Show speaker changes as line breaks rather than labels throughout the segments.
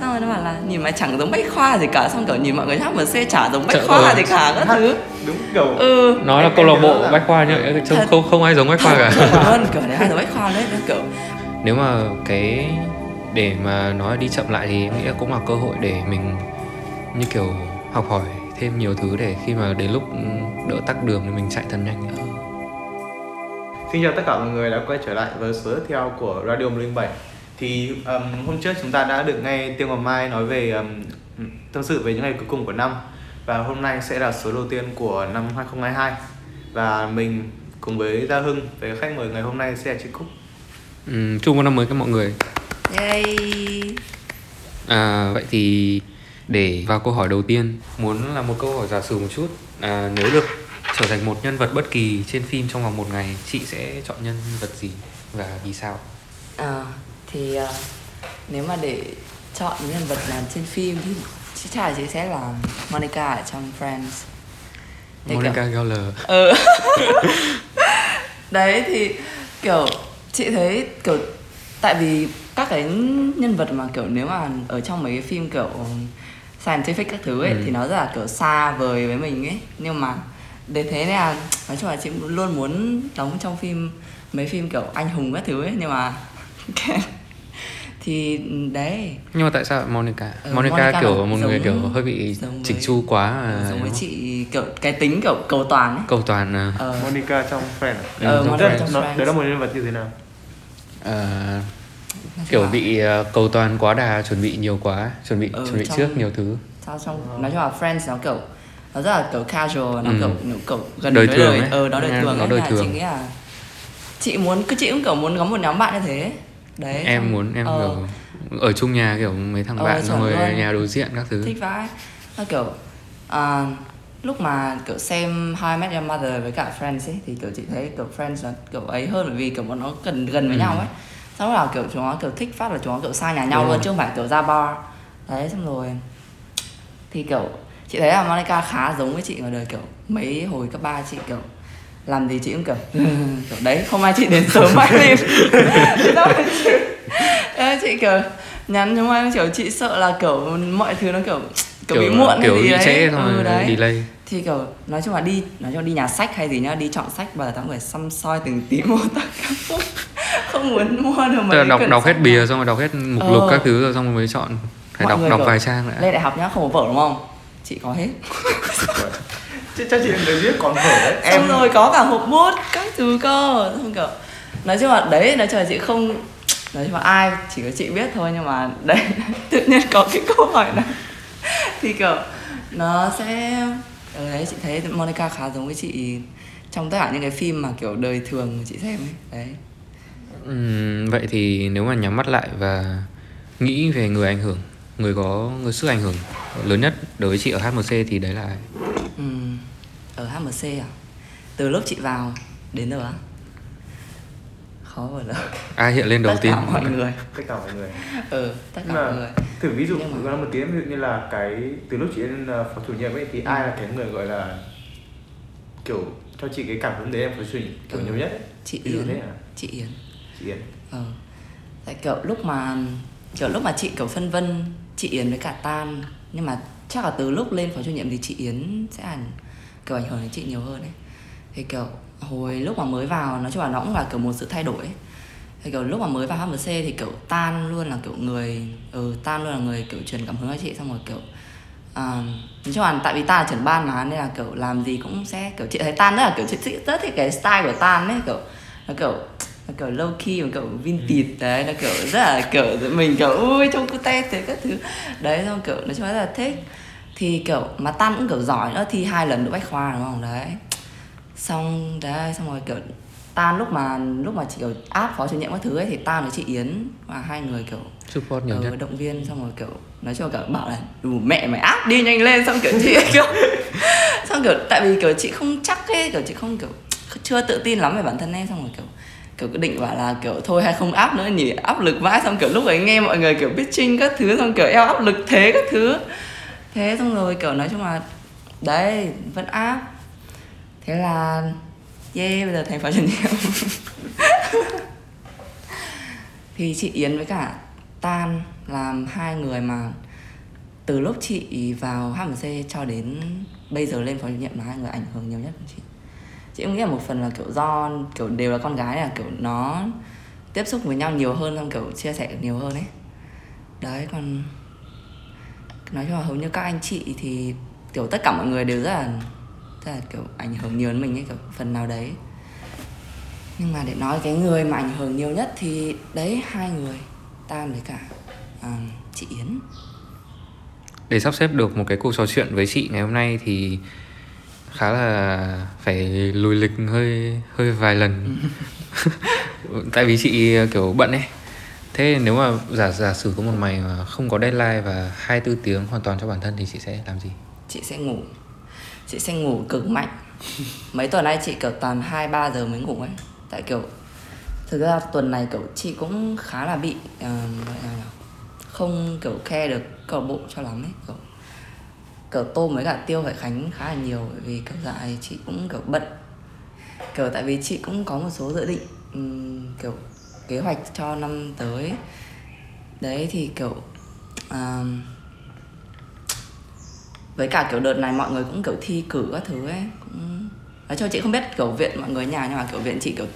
xong rồi nó bảo là nhìn mà chẳng giống bách khoa gì cả. Xong kiểu nhìn mọi người hát MC chả giống bách
Trời
khoa
ơi.
gì cả các thứ.
Đúng kiểu
ừ.
Nói là câu lạc bộ bách khoa nhá, trông không không ai giống bách khoa cả.
luôn kiểu đấy ai giống bách khoa đấy kiểu.
Nếu mà cái để mà nói đi chậm lại thì em nghĩ là cũng là cơ hội để mình như kiểu học hỏi thêm nhiều thứ để khi mà đến lúc ừ, đỡ tắc đường thì mình chạy thật nhanh nữa.
Xin chào tất cả mọi người đã quay trở lại với số tiếp theo của Radio 107 Thì um, hôm trước chúng ta đã được nghe Tiêu Ngọc Mai nói về um, tâm sự về những ngày cuối cùng của năm. Và hôm nay sẽ là số đầu tiên của năm 2022 Và mình cùng với Gia Hưng với khách mời ngày hôm nay sẽ là chị Cúc.
Ừ, chung một năm mới các mọi người.
yay!
À, vậy thì để vào câu hỏi đầu tiên muốn là một câu hỏi giả sử một chút à, nếu được trở thành một nhân vật bất kỳ trên phim trong vòng một ngày chị sẽ chọn nhân vật gì và vì sao?
À, thì à, nếu mà để chọn nhân vật nào trên phim thì chắn là chị sẽ là Monica ở trong Friends. Kiểu-
Monica Geller.
Ừ. Đấy thì kiểu chị thấy kiểu tại vì các cái nhân vật mà kiểu nếu mà ở trong mấy cái phim kiểu scientific các thứ ấy
Ừ.
thì nó rất là kiểu xa vời với mình ấy. Nhưng mà để thế nên là nói chung là chị luôn muốn đóng trong phim mấy phim kiểu anh hùng các thứ ấy nhưng mà thì đấy
nhưng mà tại sao Monica
Ừ,
Monica,
Monica
kiểu một người kiểu hơi bị chỉnh
với-
chu quá à,
giống với chị kiểu cái tính kiểu cầu toàn ấy
cầu toàn à,
ờ,
Monica trong Friends
Ừ,
ờ,
trong
Monica trong
nó,
Friends.
Đấy là một nhân vật như thế nào?
à, kiểu bị à, cầu toàn quá đà chuẩn bị nhiều quá chuẩn bị
Ừ,
chuẩn bị
trong-
trước nhiều thứ
sao trong nói chung là Friends nó kiểu nó rất là kiểu casual nó
Ừ.
kiểu nó kiểu gần
Đời
với
thường
đời
ấy.
ờ nó đời thường
nó đời thường.
chị nghĩ là chị muốn cứ chị cũng kiểu muốn có một nhóm bạn như thế đấy
em
xong-
muốn em
ờ,
kiểu ở chung nhà kiểu mấy thằng
Ờ,
bạn xong rồi
luôn.
nhà đối diện các thứ
thích vãi nó kiểu à, lúc mà kiểu xem How I Met Your Mother với cả Friends ấy thì kiểu chị thấy kiểu Friends nó kiểu ấy hơn bởi vì kiểu bọn nó gần gần với
Ừ.
nhau ấy xong là kiểu chúng nó kiểu thích phát là chúng nó kiểu xa nhà nhau
Đúng
luôn
rồi.
chứ không phải kiểu ra bar đấy xong rồi thì kiểu chị thấy là Monica khá giống với chị ngoài đời kiểu mấy hồi cấp ba chị kiểu làm gì chị cũng kiểu kiểu đấy không ai chị đến sớm mãi lên chị, chị kiểu nhắn cho mai kiểu chị sợ là kiểu mọi thứ nó kiểu kiểu, bị muộn
kiểu
hay gì đấy
trễ xong
ừ, đấy.
delay.
Thì kiểu nói chung là đi nói chung là đi nhà sách hay gì nhá đi chọn sách bao giờ tao phải xăm soi từng tí một tất cả không, không muốn mua được mấy
Tức là
cái
đọc đọc hết bìa xong rồi đọc hết mục
Ờ.
lục các thứ rồi xong rồi mới chọn phải
Mọi
đọc đọc
kiểu
vài trang đã
lên đại học nhá không có vở đúng không? Chị có hết
Chứ chắc chị người viết còn vở đấy.
Em rồi có cả hộp bút các thứ cơ. Xong kiểu nói chung là đấy nói chung là chị không nói chung là ai chỉ có chị biết thôi nhưng mà đấy tự nhiên có cái câu hỏi này. Thì kiểu nó sẽ ở đấy chị thấy Monica khá giống với chị trong tất cả những cái phim mà kiểu đời thường mà chị xem ấy. Đấy.
Ừm, vậy thì nếu mà nhắm mắt lại và nghĩ về người ảnh hưởng người có người sức ảnh hưởng lớn nhất đối với chị ở HMC thì đấy là ai?
Ừm, ở HMC à? Từ lúc chị vào đến giờ á? Khó ở lời
ai hiện lên đầu
tất
tiên?
cả mọi người.
Tất cả mọi người.
Ừ tất cả
mà-
mọi người.
Thử ví dụ,
Nhưng mà-
thử nói một tiếng ví dụ như là cái Từ lúc chị lên uh, phó chủ nhiệm ấy thì ai là cái người gọi là Kiểu cho chị cái cảm hứng đấy em phó chủ nhiệm kiểu
Ừ.
nhiều nhất? Ấy
chị
Ví dụ
Yến.
thế à?
chị Yến.
Chị Yến.
Ờ tại kiểu lúc mà kiểu lúc mà chị kiểu phân vân chị Yến với cả Tan nhưng mà chắc là từ lúc lên phó chủ nhiệm thì chị Yến sẽ ảnh kiểu ảnh hưởng đến chị nhiều hơn ấy. Thì kiểu hồi lúc mà mới vào nói chung là nó cũng là kiểu một sự thay đổi ấy. thì kiểu lúc mà mới vào HMC thì kiểu Tan luôn là kiểu người ừ Tan luôn là người kiểu truyền cảm hứng cho chị. Xong rồi kiểu à, nói chung là tại vì Tan là trưởng ban mà nên là kiểu làm gì cũng sẽ kiểu chị thấy Tan rất là kiểu chị chị rất thích cái style của Tan ấy kiểu nó kiểu nó kiểu low key mà kiểu vintage đấy nó kiểu rất là kiểu mình kiểu ui trông cute thế các thứ. Đấy xong kiểu nói chung là rất là thích thì kiểu mà tan cũng kiểu giỏi nữa thi hai lần đỗ bách khoa đúng không? Đấy. Xong đấy xong rồi kiểu tan lúc mà lúc mà chị kiểu áp phó chủ nhiệm các thứ ấy thì tan với chị yến và hai người kiểu
support nhiều
ờ,
nhất.
động viên xong rồi kiểu nói là kiểu bảo là đủ mẹ mày áp đi nhanh lên. Xong kiểu chị kiểu xong kiểu tại vì kiểu chị không chắc ấy kiểu chị không kiểu chưa tự tin lắm về bản thân em xong rồi kiểu kiểu cứ định bảo là kiểu thôi hay không áp nữa nhỉ áp lực vãi xong kiểu lúc ấy nghe mọi người kiểu pitching các thứ xong kiểu eo áp lực thế các thứ thế xong rồi kiểu nói chung là, đấy, vẫn áp thế là, yeah, bây giờ thành phó chủ nhiệm. Thì chị Yến với cả Tan làm hai người mà từ lúc chị vào HMC cho đến bây giờ lên phó chủ nhiệm là hai người ảnh hưởng nhiều nhất của chị. Chị cũng nghĩ là một phần là kiểu do, kiểu đều là con gái là kiểu nó tiếp xúc với nhau nhiều hơn, xong kiểu chia sẻ nhiều hơn ấy. Đấy, còn nói chung là hầu như các anh chị thì kiểu tất cả mọi người đều rất là rất là kiểu ảnh hưởng nhiều đến mình ấy kiểu phần nào đấy. Nhưng mà để nói cái người mà ảnh hưởng nhiều nhất thì đấy hai người tan với cả à, chị Yến.
Để sắp xếp được một cái cuộc trò chuyện với chị ngày hôm nay thì khá là phải lùi lịch hơi hơi vài lần. Tại vì chị kiểu bận ấy thế nếu mà giả giả sử có một ngày mà không có deadline và 24 tiếng hoàn toàn cho bản thân thì chị sẽ làm gì?
Chị sẽ ngủ. Chị sẽ ngủ cực mạnh. Mấy tuần nay chị kiểu toàn hai ba giờ mới ngủ ấy. Tại kiểu thực ra tuần này kiểu chị cũng khá là bị uh, không kiểu khe được cầu bộ cho lắm ấy. Kiểu kiểu tôm với cả tiêu phải khánh khá là nhiều bởi vì kiểu dạy chị cũng kiểu bận. Kiểu tại vì chị cũng có một số dự định. Um, kiểu kế hoạch cho năm tới. Đấy thì kiểu um, với cả kiểu đợt này mọi người cũng kiểu thi cử các thứ ấy cũng nói cho chị không biết kiểu viện mọi người nhà nhưng mà kiểu viện chị kiểu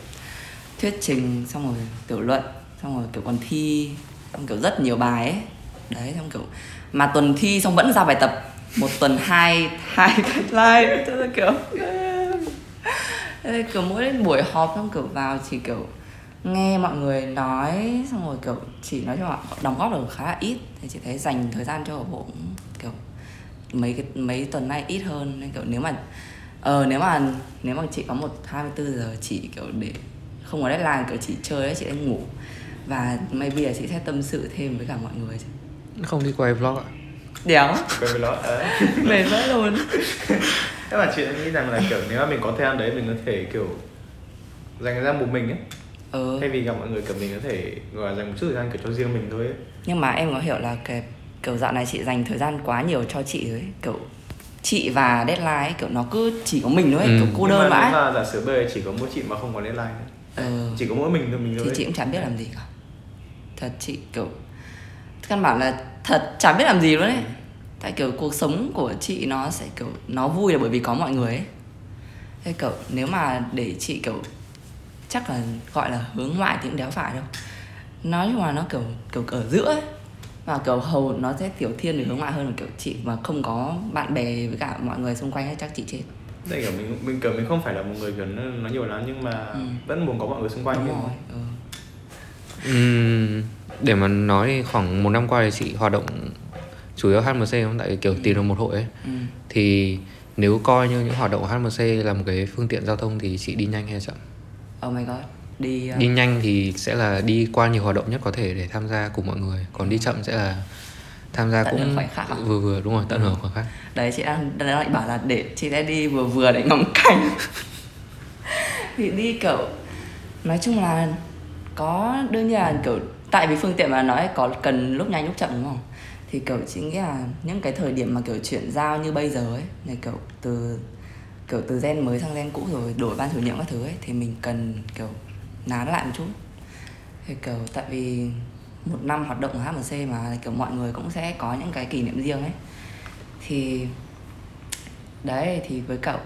thuyết trình xong rồi tiểu luận xong rồi kiểu còn thi xong kiểu rất nhiều bài ấy. Đấy xong kiểu mà tuần thi xong vẫn ra bài tập một tuần hai hai cái cho tức là kiểu kiểu mỗi buổi họp xong kiểu vào chỉ kiểu nghe mọi người nói xong rồi kiểu chỉ nói chung là đóng góp được khá là ít. Thì chị thấy dành thời gian cho bộ cũng kiểu mấy cái mấy tuần nay ít hơn. Nên kiểu nếu mà ờ nếu mà nếu mà chị có một 24 giờ chị kiểu để không có deadline kiểu chị chơi ấy chị đang ngủ. Và maybe là chị sẽ tâm sự thêm với cả mọi người chứ.
Không đi quay vlog ạ.
Đéo.
Quay vlog đấy
mệt vãi luôn.
Thế mà chị nghĩ rằng là kiểu nếu mà mình có thời gian đấy mình có thể kiểu dành ra một mình ấy
ừ.
thay vì gặp mọi người kiểu mình có thể gọi là dành một chút thời gian kiểu cho riêng mình thôi ấy.
nhưng mà em có hiểu là cái kiểu dạo này chị dành thời gian quá nhiều cho chị rồi ấy. kiểu chị và deadline ấy, kiểu nó cứ chỉ có mình thôi ấy,
Ừ.
kiểu cô
Nhưng
đơn
nếu mà giả sử bây giờ chỉ có mỗi chị mà không có deadline nữa
ừ.
chỉ có mỗi mình thôi mình thôi
thì
ấy.
chị cũng chẳng biết làm gì cả thật chị kiểu căn bản là thật chẳng biết làm gì luôn ấy tại kiểu cuộc sống của chị nó sẽ kiểu nó vui là bởi vì có mọi người ấy thế kiểu nếu mà để chị kiểu chắc là gọi là hướng ngoại thì cũng đéo phải đâu. Nói chung là nó kiểu kiểu ở giữa ấy. Và kiểu hầu nó sẽ tiểu thiên để hướng ngoại hơn là kiểu chị mà không có bạn bè với cả mọi người xung quanh ấy chắc chị chết.
Đây kiểu mình mình kiểu mình không phải là một người kiểu nó, nó nhiều lắm nhưng mà
Ừ.
vẫn muốn có mọi người xung quanh
đúng rồi ừ.
Ừm, để mà nói thì khoảng một năm qua thì chị hoạt động chủ yếu HMC không? Tại kiểu tìm được một hội ấy.
Ừ.
thì nếu coi như những hoạt động HMC là một cái phương tiện giao thông thì chị đi nhanh hay chậm
oh my god. Đi uh,
đi nhanh thì sẽ là đi qua nhiều hoạt động nhất có thể để tham gia cùng mọi người. Còn đi chậm sẽ là tham gia
Tận
cũng
khoảnh khắc à?
vừa vừa đúng rồi tận hưởng khoảnh khắc.
Đấy chị đang đang lại bảo là để chị sẽ đi vừa vừa để ngắm cảnh. Thì đi kiểu nói chung là có đương nhiên là kiểu tại vì phương tiện mà nói có cần lúc nhanh lúc chậm đúng không? Thì kiểu chị nghĩ là những cái thời điểm mà kiểu chuyển giao như bây giờ ấy này kiểu từ kiểu từ gen mới sang gen cũ rồi, đổi ban chủ nhiệm các thứ ấy, thì mình cần, kiểu, nán lại một chút. Thì, kiểu, tại vì một năm hoạt động ở HMC mà, kiểu, mọi người cũng sẽ có những cái kỷ niệm riêng ấy. Thì, đấy, thì với cậu,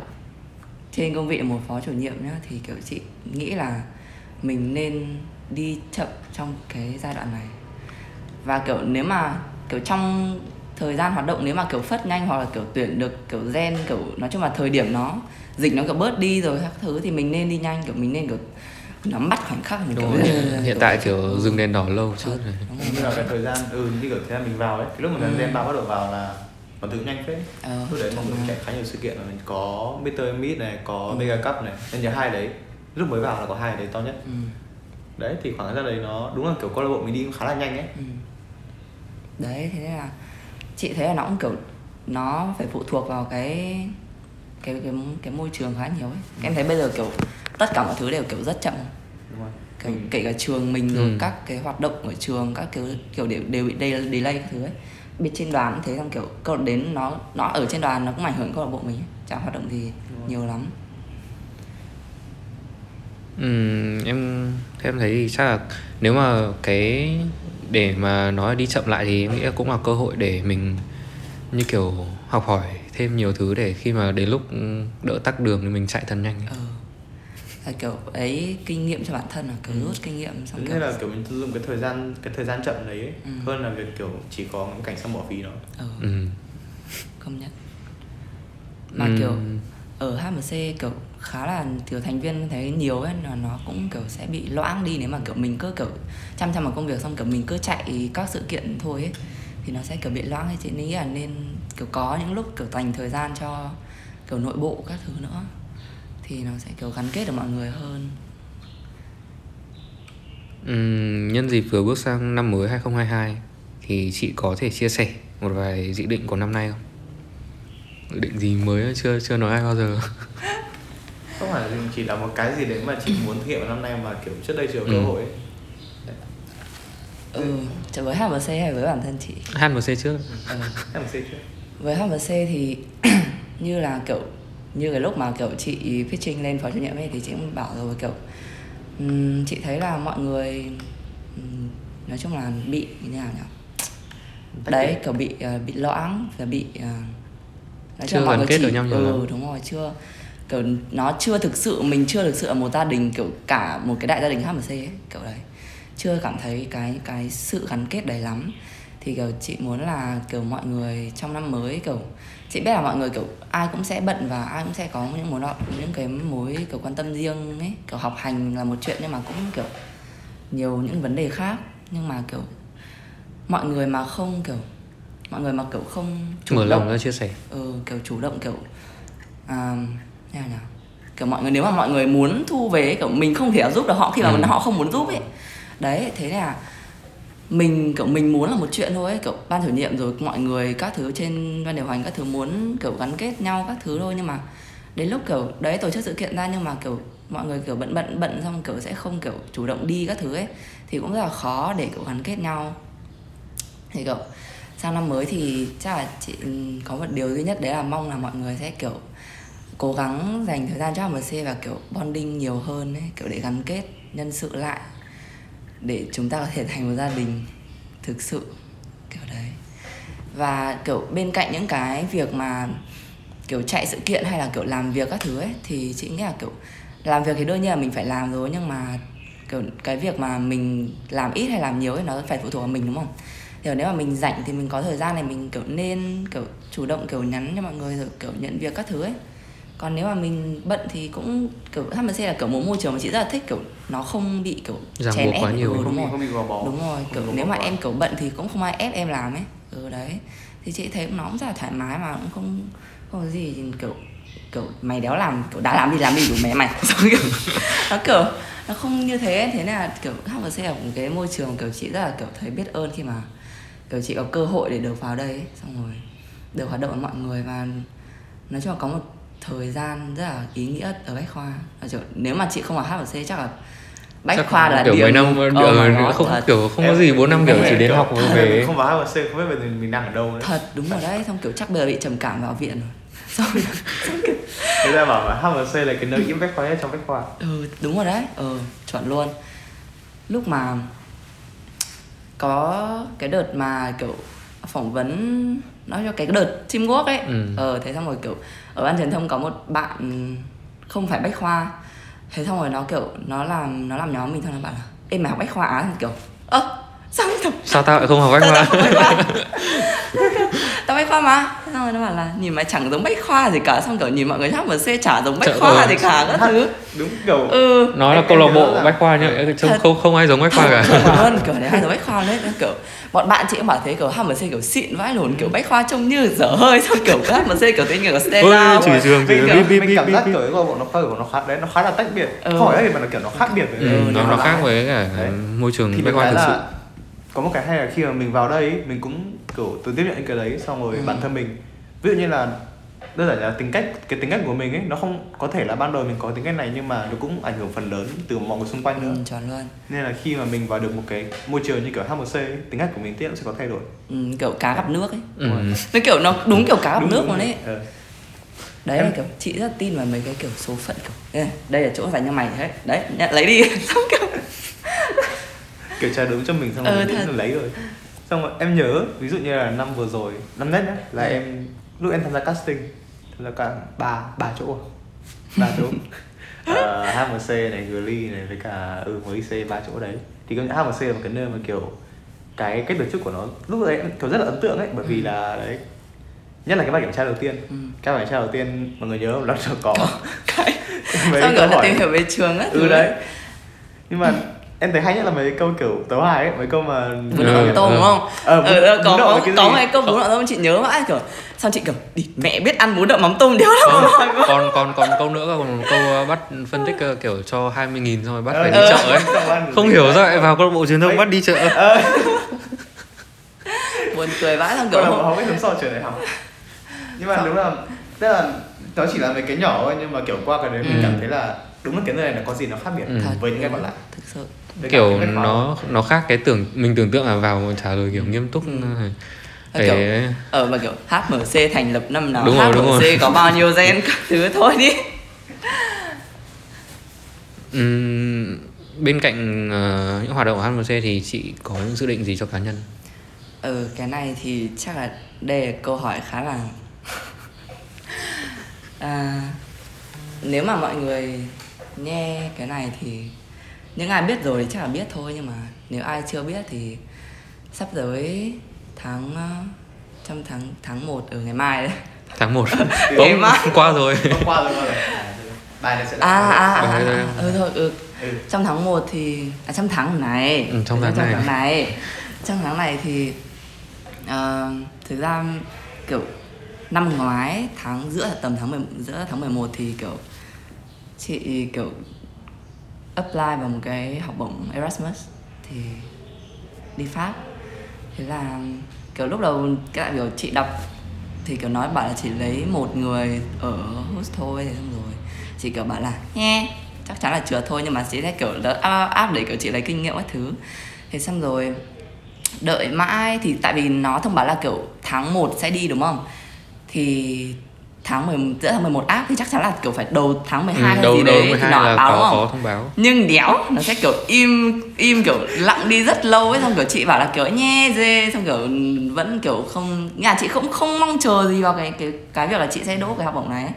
trên công vị một phó chủ nhiệm nhá, thì, kiểu, chị nghĩ là mình nên đi chậm trong cái giai đoạn này. Và, kiểu, nếu mà, kiểu, trong thời gian hoạt động nếu mà kiểu phất nhanh hoặc là kiểu tuyển được kiểu gen kiểu nói chung là thời điểm nó dịch nó kiểu bớt đi rồi các thứ thì mình nên đi nhanh kiểu mình nên kiểu nắm bắt khoảnh khắc mình
đúng
kiểu,
rồi hiện tại kiểu dừng đèn đỏ lâu
đúng
như là cái thời gian ừ như kiểu thời gian mình vào ấy cái lúc mà
Ừ.
ừ. gen ba bắt đầu vào là còn thứ nhanh phết
Ờ,
lúc đấy mọi người chạy
mà.
khá nhiều sự kiện rồi có Mr. Meet này có
Ừ.
Mega Cup này nên nhớ hai đấy lúc mới vào là có hai đấy to nhất
ừ.
đấy thì khoảng thời gian đấy nó đúng là kiểu câu lạc bộ mình đi cũng khá là nhanh ấy
Ừ. đấy thế nên là chị thấy là nó cũng kiểu nó phải phụ thuộc vào cái cái cái cái môi trường khá nhiều ấy. Em thấy bây giờ kiểu tất cả mọi thứ đều kiểu rất chậm.
Đúng không
kiểu, kể cả trường mình rồi
Ừ.
các cái hoạt động ở trường các kiểu kiểu đều đều bị delay, delay các thứ ấy. Bên trên đoàn cũng thế xong kiểu câu đến nó nó ở trên đoàn nó cũng ảnh hưởng câu lạc bộ mình chả hoạt động gì nhiều lắm.
Ừm, em em thấy thì chắc là nếu mà cái để mà nói đi chậm lại thì em nghĩ cũng là cơ hội để mình như kiểu học hỏi thêm nhiều thứ để khi mà đến lúc đỡ tắc đường thì mình chạy thật nhanh
ừ. là kiểu ấy kinh nghiệm cho bản thân là kiểu rút kinh nghiệm xong
Thế
kiểu
là kiểu mình sử dụng cái thời gian cái thời gian chậm đấy ấy,
Ừ.
hơn là việc kiểu chỉ có cái cảnh xong bỏ phí nó.
ừ,
ừ.
công nhận mà
Ừ.
kiểu ở HMC kiểu khá là kiểu thành viên thấy nhiều ấy là nó cũng kiểu sẽ bị loãng đi nếu mà kiểu mình cứ kiểu chăm chăm vào công việc xong kiểu mình cứ chạy các sự kiện thôi ấy thì nó sẽ kiểu bị loãng ấy chị nghĩ là nên kiểu có những lúc kiểu dành thời gian cho kiểu nội bộ các thứ nữa thì nó sẽ kiểu gắn kết được mọi người hơn
Ừm, nhân dịp vừa bước sang năm mới 2022 thì chị có thể chia sẻ một vài dự định của năm nay không? Dự định gì mới chưa chưa nói ai bao giờ.
Không phải là chỉ là một cái gì đấy mà chị muốn thực hiện vào năm nay mà kiểu trước đây chưa có cơ
Ừ.
hội ấy.
ừ chứ với HMC hay với bản thân chị
HMC trước.
ừ.
Sẽ trước.
với HMC thì như là kiểu như cái lúc mà kiểu chị pitching lên phó chủ nhiệm ấy thì chị cũng bảo rồi kiểu ừm, chị thấy là mọi người ừm, nói chung là bị như nào nhỉ đấy kiểu bị ờ, bị loãng và bị ờ, nói chung
Chưa
là mọi
gắn
người
kết
chỉ
được nhau nhiều
ừ
lắm.
đúng rồi chưa kiểu nó chưa thực sự mình chưa thực sự là một gia đình kiểu cả một cái đại gia đình HMC ấy kiểu đấy. Chưa cảm thấy cái cái sự gắn kết đấy lắm. Thì kiểu chị muốn là kiểu mọi người trong năm mới kiểu chị biết là mọi người kiểu ai cũng sẽ bận và ai cũng sẽ có những mối những cái mối kiểu quan tâm riêng ấy. Kiểu học hành là một chuyện nhưng mà cũng kiểu nhiều những vấn đề khác. Nhưng mà kiểu mọi người mà không kiểu mọi người mà kiểu không chủ
Mở
động
lòng ra chia sẻ.
ừ, kiểu chủ động kiểu à, như nào? Kiểu mọi người nếu mà mọi người muốn thu về kiểu mình không thể giúp được họ khi mà
Ừ.
họ không muốn giúp ấy. Đấy thế là mình kiểu mình muốn là một chuyện thôi ấy, kiểu ban chủ nhiệm rồi mọi người các thứ trên ban điều hành các thứ muốn kiểu gắn kết nhau các thứ thôi. Nhưng mà đến lúc kiểu đấy tổ chức sự kiện ra nhưng mà kiểu mọi người kiểu bận bận bận xong kiểu sẽ không kiểu chủ động đi các thứ ấy thì cũng rất là khó để kiểu gắn kết nhau. Thì kiểu sang năm mới thì chắc là chị có một điều duy nhất đấy là mong là mọi người sẽ kiểu cố gắng dành thời gian cho HMC và kiểu bonding nhiều hơn ấy, kiểu để gắn kết nhân sự lại để chúng ta có thể thành một gia đình thực sự kiểu đấy. Và kiểu bên cạnh những cái việc mà kiểu chạy sự kiện hay là kiểu làm việc các thứ ấy thì chị nghĩ là kiểu làm việc thì đương nhiên là mình phải làm rồi nhưng mà kiểu cái việc mà mình làm ít hay làm nhiều ấy nó phải phụ thuộc vào mình đúng không? Thì nếu mà mình rảnh thì mình có thời gian này mình kiểu nên kiểu chủ động kiểu nhắn cho mọi người rồi kiểu nhận việc các thứ ấy còn nếu mà mình bận thì cũng kiểu HMC là kiểu một môi trường mà chị rất là thích kiểu nó không bị kiểu
Ràng
chèn
buộc quá
ép
nhiều.
ừ, đúng rồi
không bị gò bó.
đúng rồi kiểu
Không
nếu mà
bó.
em kiểu bận thì cũng không ai ép em làm ấy ừ đấy thì chị thấy nó cũng rất là thoải mái mà cũng không không có gì kiểu kiểu mày đéo làm kiểu đã làm đi làm đi đủ mẹ mày Xong kiểu, nó kiểu nó không như thế thế nên là kiểu HMC là một cái môi trường kiểu chị rất là kiểu thấy biết ơn khi mà kiểu chị có cơ hội để được vào đây ấy. xong rồi được hoạt động với mọi người và nói chung là có một thời gian rất là ý nghĩa ở bách khoa Nói chung, nếu mà chị không vào HMC chắc là bách
Chắc
khoa là
kiểu
điểm
mấy năm
oh
ờ,
God,
không
thật.
kiểu không có gì 4 năm kiểu chỉ đến
kiểu-
học rồi
em
về.
Không vào HMC không biết giờ mình đang ở đâu nữa.
thật đúng rồi đấy xong kiểu chắc bây giờ bị trầm cảm vào viện rồi xong rồi
Người ta bảo là HMC là cái nơi im bách khoa nhất trong bách khoa.
ừ đúng rồi đấy ừ chuẩn luôn lúc mà có cái đợt mà kiểu phỏng vấn nói cho cái đợt teamwork ấy
Ừ.
ờ thế xong rồi kiểu ở ban truyền thông có một bạn không phải bách khoa. Thế xong rồi nó kiểu nó làm nó làm nhóm mình xong nó bảo là ê mày học bách khoa á? Thì kiểu ơ sao mày học
Sao tao lại không học bách
tao, tao
khoa?
học bách khoa? Tao bách khoa mà. Thế xong rồi nó bảo là nhìn mày chẳng giống bách khoa gì cả. Xong kiểu nhìn mọi người HMC chả giống bách
Chợ-
khoa
ừ.
gì cả các thứ.
Đúng kiểu
ừ.
Nó là
Em-
câu lạc
em
bộ
là-
bách khoa nhá, trông
Thật.
không không ai giống bách khoa cả.
Luôn kiểu đấy hai giống bách khoa đấy kiểu bọn bạn chị cũng bảo thế kiểu HMC kiểu xịn vãi lồn kiểu bách khoa trông như dở hơi. Xong kiểu HMC kiểu tên kiểu stand
Ôi, chỉ thì
mình, mình cảm giác kiểu cái bộ nó của nó khác đấy nó khá là tách biệt.
Ừ.
phải là mà nó kiểu nó khác biệt với
Ừ, nó nó khác với cả môi trường
thì
bách khoa thực sự.
có một cái hay là khi mà mình vào đây mình cũng kiểu từ tiếp nhận cái đấy xong rồi
Ừ.
bản thân mình. Ví dụ như là đơn giản là tính cách cái tính cách của mình ấy nó không có thể là ban đầu mình có tính cách này nhưng mà nó cũng ảnh hưởng phần lớn từ mọi người xung quanh nữa
ừ, chuẩn luôn
nên là khi mà mình vào được một cái môi trường như kiểu HMC ấy, tính cách của mình tiếp sẽ có thay đổi
ừ, kiểu cá gặp nước ấy
Ừ.
nó kiểu nó đúng kiểu cá gặp
Đúng,
nước
đúng
luôn
rồi.
ấy
Ờ.
đấy là
Em-
kiểu chị rất là tin vào mấy cái kiểu số phận kiểu "Ê, đây là chỗ dành cho mày đấy đấy nhận lấy đi xong kiểu
kiểu trả đúng cho mình xong rồi
Ờ,
mình đến
thật.
rồi lấy rồi xong rồi em nhớ ví dụ như là năm vừa rồi năm nhất nhá là
Ừ.
em lúc em tham gia casting gia cả ba ba chỗ à? ba chỗ uh, HMC này Glee này với cả ừ mới IC ba chỗ đấy thì công nhận HMC là một cái nơi mà kiểu cái cách tổ chức của nó lúc đấy em kiểu rất là ấn tượng ấy bởi vì là đấy nhất là cái bài kiểm tra đầu tiên
Ừ.
cái bài kiểm tra đầu tiên mọi người nhớ không? là nó có
cái
mấy
xong
câu
là
hỏi.
tìm hiểu về trường á
ừ đấy nhưng mà em thấy hay nhất là mấy câu kiểu tấu hài ấy mấy câu mà
bún
Ừ,
đậu mắm tôm
ừ.
đúng không?
Ờ,
Ờ, ờ, có có,
là cái
có mấy câu bún đậu mắm tôm chị nhớ mãi kiểu xong chị kiểu đi mẹ biết ăn bún đậu mắm tôm đéo lắm
còn còn còn còn câu nữa còn câu ờ, bắt phân tích kiểu cho 20 nghìn xong rồi bắt phải đi chợ ấy. Không hiểu sao lại vào câu lạc bộ truyền thông bắt đi chợ.
Buồn cười vãi
Gọi
kiểu
là không biết hướng sau trường đại học. Nhưng mà đúng là tức là nó chỉ là mấy cái nhỏ thôi nhưng mà kiểu qua cái đấy mình
Ừ.
cảm thấy là đúng là cái nơi này nó có gì nó khác biệt
Ừ.
Với những cái còn lại.
Thực sự
Cả
kiểu nó nó khác cái tưởng mình tưởng tượng là vào trả lời kiểu nghiêm túc
Ừ.
ờ,
Là kiểu
để
ở mà kiểu HMC thành lập năm nào
Đúng rồi,
HMC
đúng rồi.
có bao nhiêu gen các thứ thôi đi.
Ừm, bên cạnh ờ, những hoạt động của HMC thì chị có những dự định gì cho cá nhân?
Ừ cái này thì chắc là đây là câu hỏi khá là à, nếu mà mọi người nghe cái này thì những ai biết rồi thì chắc là biết thôi nhưng mà nếu ai chưa biết thì sắp tới tháng ờ, trong tháng tháng 1 ở ngày mai đấy.
Tháng 1
Ngày mai.
qua rồi.
Hôm qua rồi qua rồi. À, bài này sẽ là
à à à,
đấy,
à, ừ thôi ừ.
Ừ.
trong tháng 1 thì à, trong tháng này.
Ừ, trong tháng này.
tháng này. trong tháng này thì ờ, thực ra kiểu năm ngoái tháng giữa tầm tháng 10, giữa tháng 11 thì kiểu chị kiểu apply vào một cái học bổng Erasmus thì đi Pháp. Thế là kiểu lúc đầu cái đại biểu chị đọc thì kiểu nói bảo là chỉ lấy một người ở host thôi thì xong rồi chị kiểu bảo là nghe chắc chắn là chưa thôi nhưng mà chị sẽ kiểu đỡ áp, áp để kiểu chị lấy kinh nghiệm các thứ. Thế xong rồi đợi mãi thì tại vì nó thông báo là kiểu tháng 1 sẽ đi đúng không? Thì tháng 10 giữa tháng 11 áp thì chắc chắn là kiểu phải đầu tháng 12 hay
Ừ, đầu
gì
đầu
đấy thì
12
nó báo đúng không?
thông báo.
Nhưng đéo nó sẽ kiểu im im kiểu lặng đi rất lâu ấy xong kiểu chị bảo là kiểu nhe dê xong kiểu vẫn kiểu không nhà chị cũng không mong chờ gì vào cái cái cái việc là chị sẽ đỗ cái học bổng này ấy.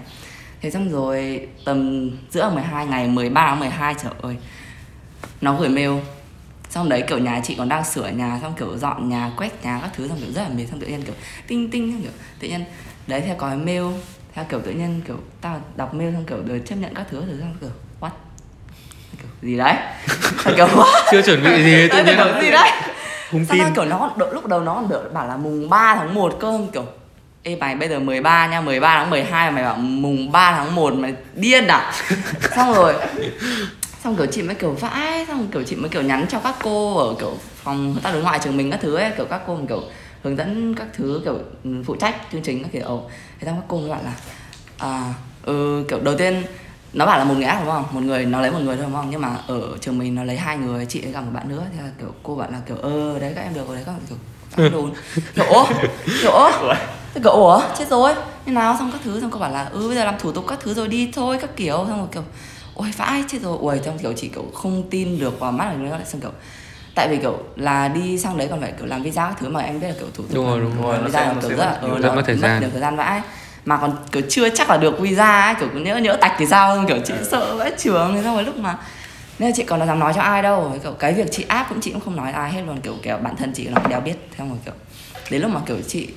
thế xong rồi tầm giữa 12 ngày 13 tháng 12 trời ơi nó gửi mail. Xong đấy kiểu nhà chị còn đang sửa nhà xong kiểu dọn nhà quét nhà các thứ xong kiểu rất là mệt xong tự nhiên kiểu tinh tinh xong kiểu tự nhiên. Đấy theo có mail theo kiểu tự nhiên kiểu tao đọc mail xong kiểu được chấp nhận các thứ rồi xong kiểu what? Kiểu gì đấy? Kiểu what?
Chưa chuẩn bị gì tự nhiên
kiểu gì đấy?
không tin.
kiểu nó đợi, lúc đầu nó còn đợi bảo là mùng 3 tháng 1 cơ kiểu Ê mày bây giờ 13 nha, 13 tháng 12 mày bảo mùng 3 tháng 1 mày điên à? Xong rồi Xong kiểu chị mới kiểu vãi Xong kiểu chị mới kiểu nhắn cho các cô ở kiểu phòng tác đối ngoại trường mình các thứ ấy Kiểu các cô kiểu hướng dẫn các thứ kiểu ừ, phụ trách chương trình các kiểu. Thế xong các cô mới bảo là À ừ kiểu đầu tiên nó bảo là một người ác đúng không? Một người nó lấy một người thôi đúng không? Nhưng mà ở trường mình nó lấy hai người chị với cả một bạn nữa. Thì là kiểu cô bảo là kiểu ơ đấy các em được rồi đấy các bạn kiểu phát đồn. Kiểu ố kiểu ố Thế kiểu ủa? Chết rồi. Như nào? Xong các thứ xong cô bảo là ừ bây giờ làm thủ tục các thứ rồi đi thôi các kiểu. Xong rồi kiểu ôi vãi chết rồi. Ui trong kiểu chị kiểu không tin được vào mắt của nó. Lại xong kiểu tại vì kiểu là đi sang đấy còn phải kiểu làm visa các thứ mà em biết là kiểu thủ tục
Đúng rồi, đúng
rồi,
visa là kiểu rất là
mất
ừ,
mất thời gian.
nhiều thời gian vãi. Mà còn kiểu chưa chắc là được visa ấy kiểu nhỡ nhỡ tạch thì sao kiểu chị sợ vãi trường. Thế xong rồi lúc mà nên là chị còn dám nói cho ai đâu kiểu cái việc chị áp cũng chị cũng không nói ai hết luôn kiểu kiểu bản thân chị nó đéo biết. Theo rồi kiểu đến lúc mà kiểu chị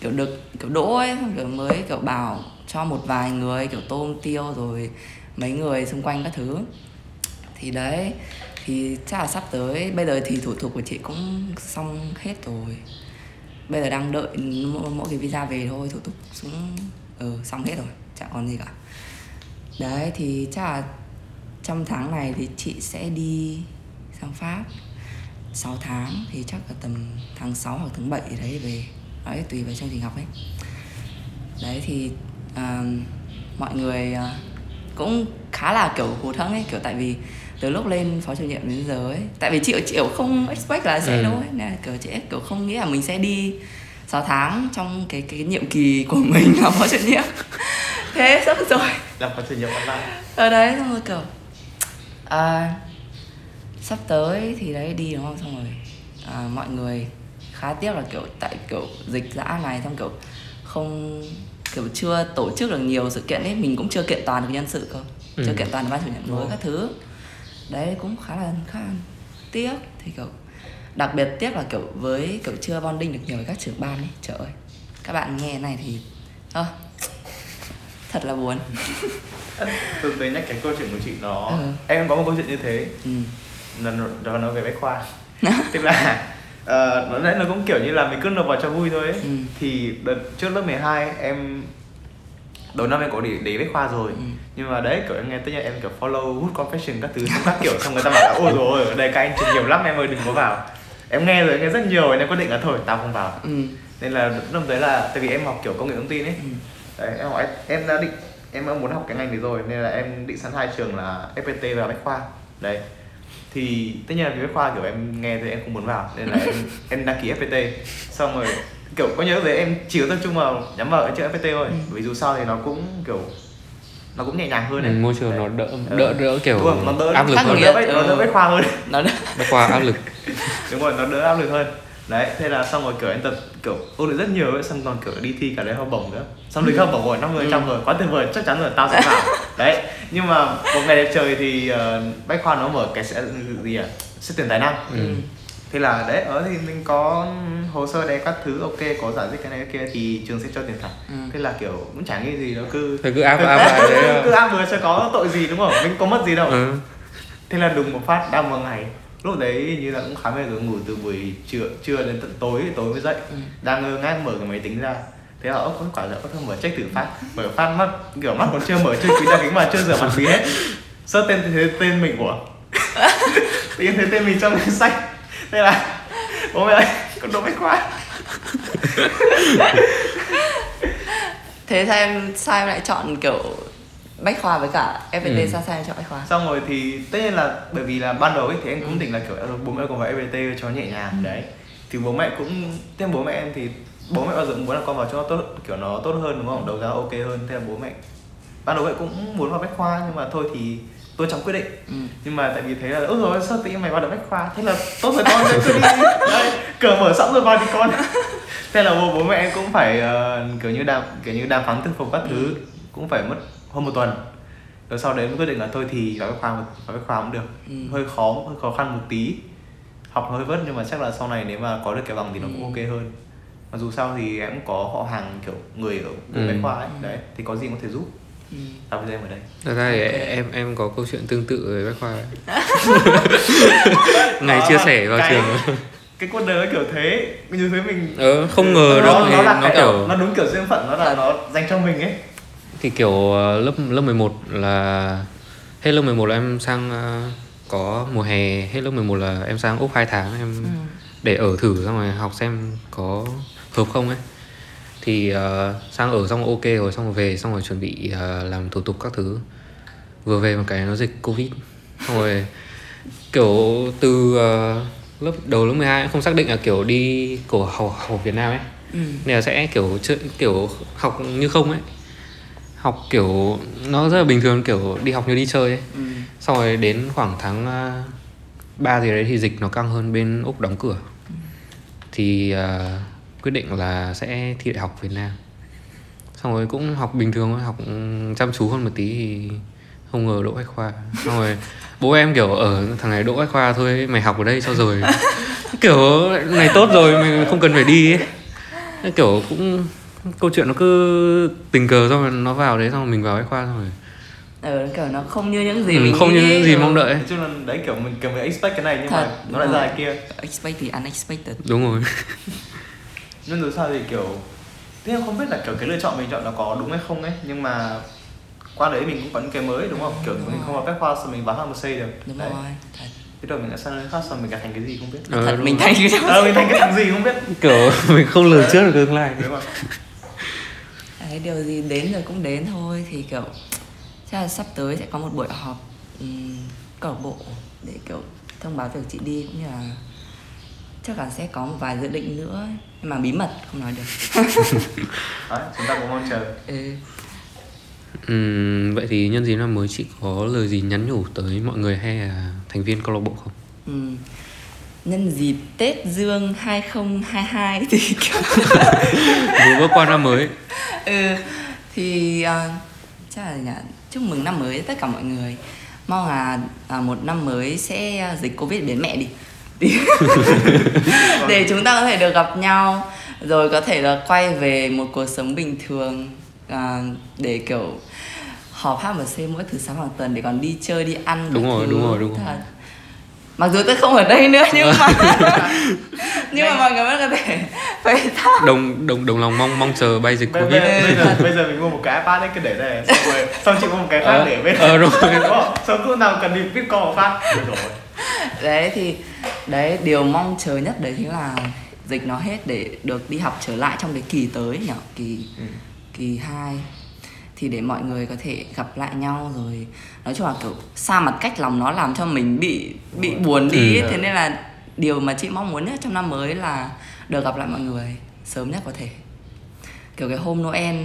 kiểu được kiểu đỗ ấy kiểu mới kiểu bảo cho một vài người kiểu tôm tiêu rồi mấy người xung quanh các thứ. Thì đấy thì chắc là sắp tới. Bây giờ thì thủ tục của chị cũng xong hết rồi. Bây giờ đang đợi mỗi, mỗi cái visa về thôi thủ tục cũng ừ, xong hết rồi. Chẳng còn gì cả. Đấy thì chắc là trong tháng này thì chị sẽ đi sang pháp. 6 tháng thì chắc là tầm tháng 6 hoặc tháng 7 đấy về. Đấy tùy vào chương trình học ấy. Đấy thì uh, mọi người uh, cũng khá là kiểu hụt hẫng ấy. Kiểu tại vì từ lúc lên phó chủ nhiệm đến giờ ấy. Tại vì chị chị không expect là sẽ
Ừ.
đâu ấy. Nên là kiểu chị kiểu không nghĩ là mình sẽ đi 6 tháng trong cái cái nhiệm kỳ của mình là phó chủ nhiệm. Thế xong rồi.
Làm có chủ nhiệm online.
Ở đấy xong rồi kiểu à, sắp tới thì đấy đi đúng không? Xong rồi à, mọi người khá tiếc là kiểu tại kiểu dịch dã này xong kiểu không kiểu chưa tổ chức được nhiều sự kiện ấy. Mình cũng chưa kiện toàn được nhân sự cơ.
Ừ.
chưa kiện toàn được ban chủ nhiệm mới các thứ đấy cũng khá là khá là tiếc thì kiểu đặc biệt tiếc là kiểu với kiểu chưa bonding được nhiều với các trưởng ban ấy trời ơi các bạn nghe này thì ơ thật là buồn
từ tới nhắc cái câu chuyện của chị nó
Ừ.
em có một câu chuyện như thế
ừ.
là đó nói về bách khoa tức là ờ, nó nó cũng kiểu như là mình cứ nộp vào cho vui thôi ấy.
Ừ.
thì đợt trước lớp 12 em đầu năm em có để để bách khoa rồi.
Ừ.
nhưng mà đấy kiểu em nghe tất nhiên em kiểu follow good confession các thứ các kiểu xong người ta bảo là ôi rồi ở đây các anh truyền nhiều lắm em ơi đừng có vào. Em nghe rồi em nghe rất nhiều nên quyết định là thôi tao không vào.
Ừ.
nên là lúc đấy là tại vì em học kiểu công nghệ thông tin ấy.
Ừ.
đấy em học em đã định em đã muốn học cái ngành này rồi nên là em định sẵn hai trường là FPT và Bách Khoa. Đấy. Thì tất nhiên là vì Bách Khoa kiểu em nghe thì em không muốn vào nên là em em đăng ký FPT xong rồi kiểu có nhớ về em chỉ có tập trung vào nhắm vào cái trường FPT thôi
Ừ.
vì dù sao thì nó cũng kiểu nó cũng nhẹ nhàng hơn
Ừ,
ấy
môi trường
Đấy.
nó đỡ
Ừ.
đỡ đỡ kiểu
Đúng rồi, nó đỡ
áp lực
nó
hơn
nghiệt.
đỡ bách, nó đỡ
Ừ.
bách khoa hơn
nó
bách khoa áp lực
đúng rồi nó đỡ áp lực hơn đấy thế là xong rồi kiểu em tập kiểu ôn luyện rất nhiều ấy xong còn kiểu đi thi cả lấy học bổng nữa xong lịch học bổng rồi năm mươi trăm rồi quá tuyệt vời chắc chắn rồi tao sẽ vào đấy nhưng mà một ngày đẹp trời thì uh, bách khoa nó mở cái sẽ gì à xét tuyển tài năng
ừ.
Thế là đấy ở thì mình có hồ sơ đấy các thứ ok có giải thích cái này cái kia thì trường sẽ cho tiền thẳng
Ừ.
thế là kiểu cũng chẳng nghĩ gì nó cứ
Thôi cứ áp áp lại đấy
cứ áp vừa cho có tội gì đúng không? Mình có mất gì đâu.
Ừ.
thế là đùng một phát đang một ngày. Lúc đấy như là cũng khá mệt rồi ngủ từ buổi trưa trưa đến tận tối tối mới dậy.
Ừ.
đang ngơ ngác mở cái máy tính ra. Thế là ốc quả là ốc mở check thử phát. Mở phát mắt kiểu mắt còn chưa mở chưa quý ra kính mà chưa rửa mặt gì hết. Search tên thấy tên mình của tự nhiên thấy tên mình trong danh sách thế là bố mẹ ơi con đỗ bách khoa
thế sao em sao em lại chọn kiểu bách khoa với cả FPT
Ừ.
sao sao em chọn bách khoa?
Xong rồi thì tất nhiên là bởi vì là ban đầu ấy thì em cũng định là kiểu "Ờ, bố mẹ còn vào FPT cho nhẹ nhàng. Đấy. Thì bố mẹ cũng thêm bố mẹ em thì bố mẹ bao giờ cũng muốn là con vào cho nó tốt kiểu nó tốt hơn đúng không? Đầu ra ok hơn. Thế là bố mẹ ban đầu mẹ cũng muốn vào bách khoa nhưng mà thôi thì tôi chẳng quyết định
ừ.
nhưng mà tại vì thấy là ôi rồi sao tự nhiên mày vào được bách khoa thế là tốt rồi con cứ đi đấy cửa mở sẵn rồi vào đi con thế là bố bố mẹ em cũng phải ờ, kiểu như đàm kiểu như đàm phán thuyết phục các thứ cũng phải mất hơn một tuần rồi sau đấy mới quyết định là thôi thì vào bách khoa vào bách khoa cũng được
Ừ.
hơi khó hơi khó khăn một tí học hơi vất nhưng mà chắc là sau này nếu mà có được cái bằng thì nó cũng
Ừ.
ok hơn mà dù sao thì em cũng có họ hàng kiểu người ở
Ừ.
bách khoa ấy
Ừ.
đấy thì có gì cũng có thể giúp
Ừ.
tao bây giờ em ở đây
Thật ra thì
Ok.
em em có câu chuyện tương tự với bách khoa ngày chia sẻ vào
cái-
trường
cái cuộc đời nó kiểu thế như thế mình
ờ, không ngờ
nó,
được
nó,
nó
cái
kiểu
nó đúng kiểu duyên phận nó là nó dành cho mình ấy
thì kiểu ờ, lớp lớp 11 là hết lớp 11 là em sang ờ, có mùa hè hết lớp 11 là em sang úc 2 tháng em
Ừ.
để ở thử xong rồi học xem có hợp không ấy thì ờ, sang ở xong ok rồi xong rồi về xong rồi chuẩn bị ờ, làm thủ tục các thứ. Vừa về một cái nó dịch covid. Xong rồi kiểu từ ờ, lớp đầu lớp 12 em không xác định là kiểu đi của học, học Việt Nam ấy.
Ừ.
nên là sẽ kiểu kiểu học như không ấy. Học kiểu nó rất là bình thường kiểu đi học như đi chơi ấy.
Ừ.
xong rồi đến khoảng tháng uh, 3 gì đấy thì dịch nó căng hơn bên úc đóng cửa. Thì ờ, quyết định là sẽ thi đại học Việt Nam. Xong rồi cũng học bình thường thôi học chăm chú hơn một tí thì không ngờ đỗ bách khoa. Xong rồi bố em kiểu ở thằng này đỗ bách khoa thôi mày học ở đây cho rồi. Kiểu này tốt rồi mày không cần phải đi ấy. Kiểu cũng câu chuyện nó cứ tình cờ xong rồi nó vào đấy xong rồi mình vào bách khoa xong rồi
ừ, kiểu nó không như những gì
ừ,
mình
không như những gì mong đợi.
Nói chung là đấy kiểu mình kiểu mình expect cái này nhưng
Thật,
mà nó lại ra kia.
Expect thì unexpected.
Đúng rồi
nhưng dù sao thì kiểu thế em không biết là kiểu cái lựa chọn mình chọn nó có đúng hay không ấy nhưng mà qua đấy mình cũng những cái mới đúng không? Kiểu
Đúng
mình
rồi.
không vào bách khoa xong mình vào HMC được.
Đúng
đấy.
rồi thật.
Thế rồi mình đã sang nơi khác xong mình đã thành cái gì không biết.
Ờ,
thật mình thành cái
ờ mình thành cái thằng gì không biết.
Kiểu mình không lường trước được tương lai.
Đúng rồi.
Đấy, điều gì đến rồi cũng đến thôi thì kiểu chắc là sắp tới sẽ có một buổi họp um, câu lạc bộ để kiểu thông báo việc chị đi cũng như là chắc là sẽ có một vài dự định nữa. Nhưng mà bí mật không nói được.
Đấy, chúng ta cũng mong chờ.
Ừ.
Ừm, vậy thì nhân dịp năm mới chị có lời gì nhắn nhủ tới mọi người hay là thành viên câu lạc bộ không?
Ừ. Nhân dịp Tết Dương 2022 thì
vừa bước qua năm mới.
Ừ thì uh, chắc là nhỉ? Chúc mừng năm mới tất cả mọi người. Mong là à, một năm mới sẽ à, dịch covid biến mẹ đi Thì- để chúng ta có thể được gặp nhau rồi có thể là quay về một cuộc sống bình thường à, để kiểu họp HMC mỗi thứ sáu hàng tuần để còn đi chơi đi ăn
Đúng rồi,
thứ.
đúng rồi, đúng
Thật.
rồi.
mặc dù tôi không ở đây nữa nhưng mà nhưng mà mọi người vẫn có thể phải thao
đồng đồng đồng lòng mong mong chờ bay dịch covid
bây, bây giờ bây giờ mình mua một cái ipad đấy cứ để đây xong rồi xong chị mua một cái khác
Ờ,
để bên
ờ, đúng rồi.
xong lúc nào cần đi bitcoin một phát ôi.
đấy thì đấy điều mong chờ nhất đấy chính là dịch nó hết để được đi học trở lại trong cái kỳ tới nhỉ? Kỳ
Ừ.
kỳ 2 thì để mọi người có thể gặp lại nhau rồi. Nói chung là kiểu xa mặt cách lòng nó làm cho mình bị bị buồn. đi
Ừ.
ấy. thế nên là điều mà chị mong muốn nhất trong năm mới là được gặp lại mọi người sớm nhất có thể. Kiểu cái hôm Noel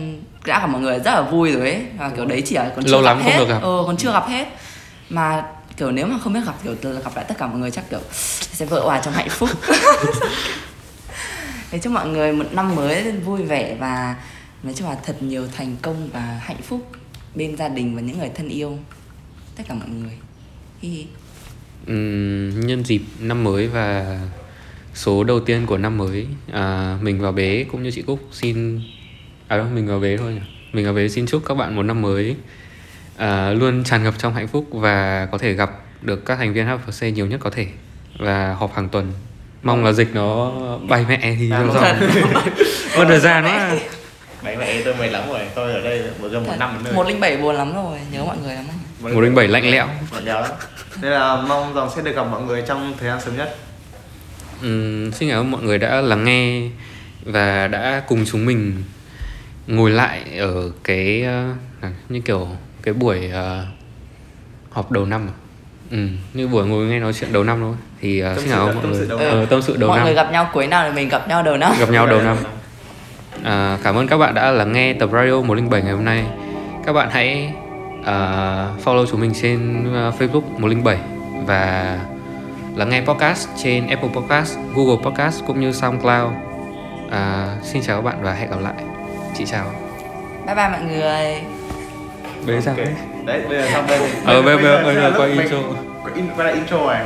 đã gặp mọi người rất là vui rồi ấy. Và kiểu đấy chỉ là còn chưa
Lâu
gặp
lắm không
hết.
được gặp.
ờ còn chưa gặp hết. Mà kiểu nếu mà không biết gặp kiểu gặp lại tất cả mọi người chắc kiểu sẽ vỡ hòa trong hạnh phúc. Thế chúc mọi người một năm mới vui vẻ và nói chung là thật nhiều thành công và hạnh phúc bên gia đình và những người thân yêu. Tất cả mọi người. Hi hi.
Ừm, nhân dịp năm mới và số đầu tiên của năm mới à, mình và bé cũng như chị Cúc xin à đâu mình và bé thôi nhỉ? Mình và bé xin chúc các bạn một năm mới à, luôn tràn ngập trong hạnh phúc và có thể gặp được các thành viên HFC nhiều nhất có thể và họp hàng tuần. Mong là dịch nó bay mẹ thì
À,
Ôi thời gian nó là-
Đấy mẹ tôi mệt lắm rồi. Tôi ở đây một giờ một năm một
linh bảy buồn lắm rồi nhớ mọi người lắm. rồi.
một đến bảy lạnh lẽo.
Lẽo lắm nên là mong rằng sẽ được gặp mọi người trong thời gian sớm nhất.
Ừm, xin cảm ơn mọi người đã lắng nghe và đã cùng chúng mình ngồi lại ở cái là như kiểu cái buổi ờ, họp đầu năm à? ừ, như buổi ngồi nghe nói chuyện đầu năm thôi thì
Tâm
xin
đầu-
mọi
tâm
người
sự đầu
năm.
tâm sự đầu
mọi
năm
người gặp nhau cuối năm thì mình gặp nhau đầu năm
gặp nhau đầu năm à, cảm ơn các bạn đã lắng nghe tập radio 107 ngày hôm nay các bạn hãy à, follow chúng mình trên à, Facebook 107 và lắng nghe podcast trên Apple Podcast, Google Podcast cũng như SoundCloud. À, xin chào các bạn và hẹn gặp lại. Chị chào.
bye bye mọi người
Bế sao
Ok.
đấy?
đấy bây giờ xong đây
Ờ, bây- bây- bây giờ quay intro.
quay lại intro này.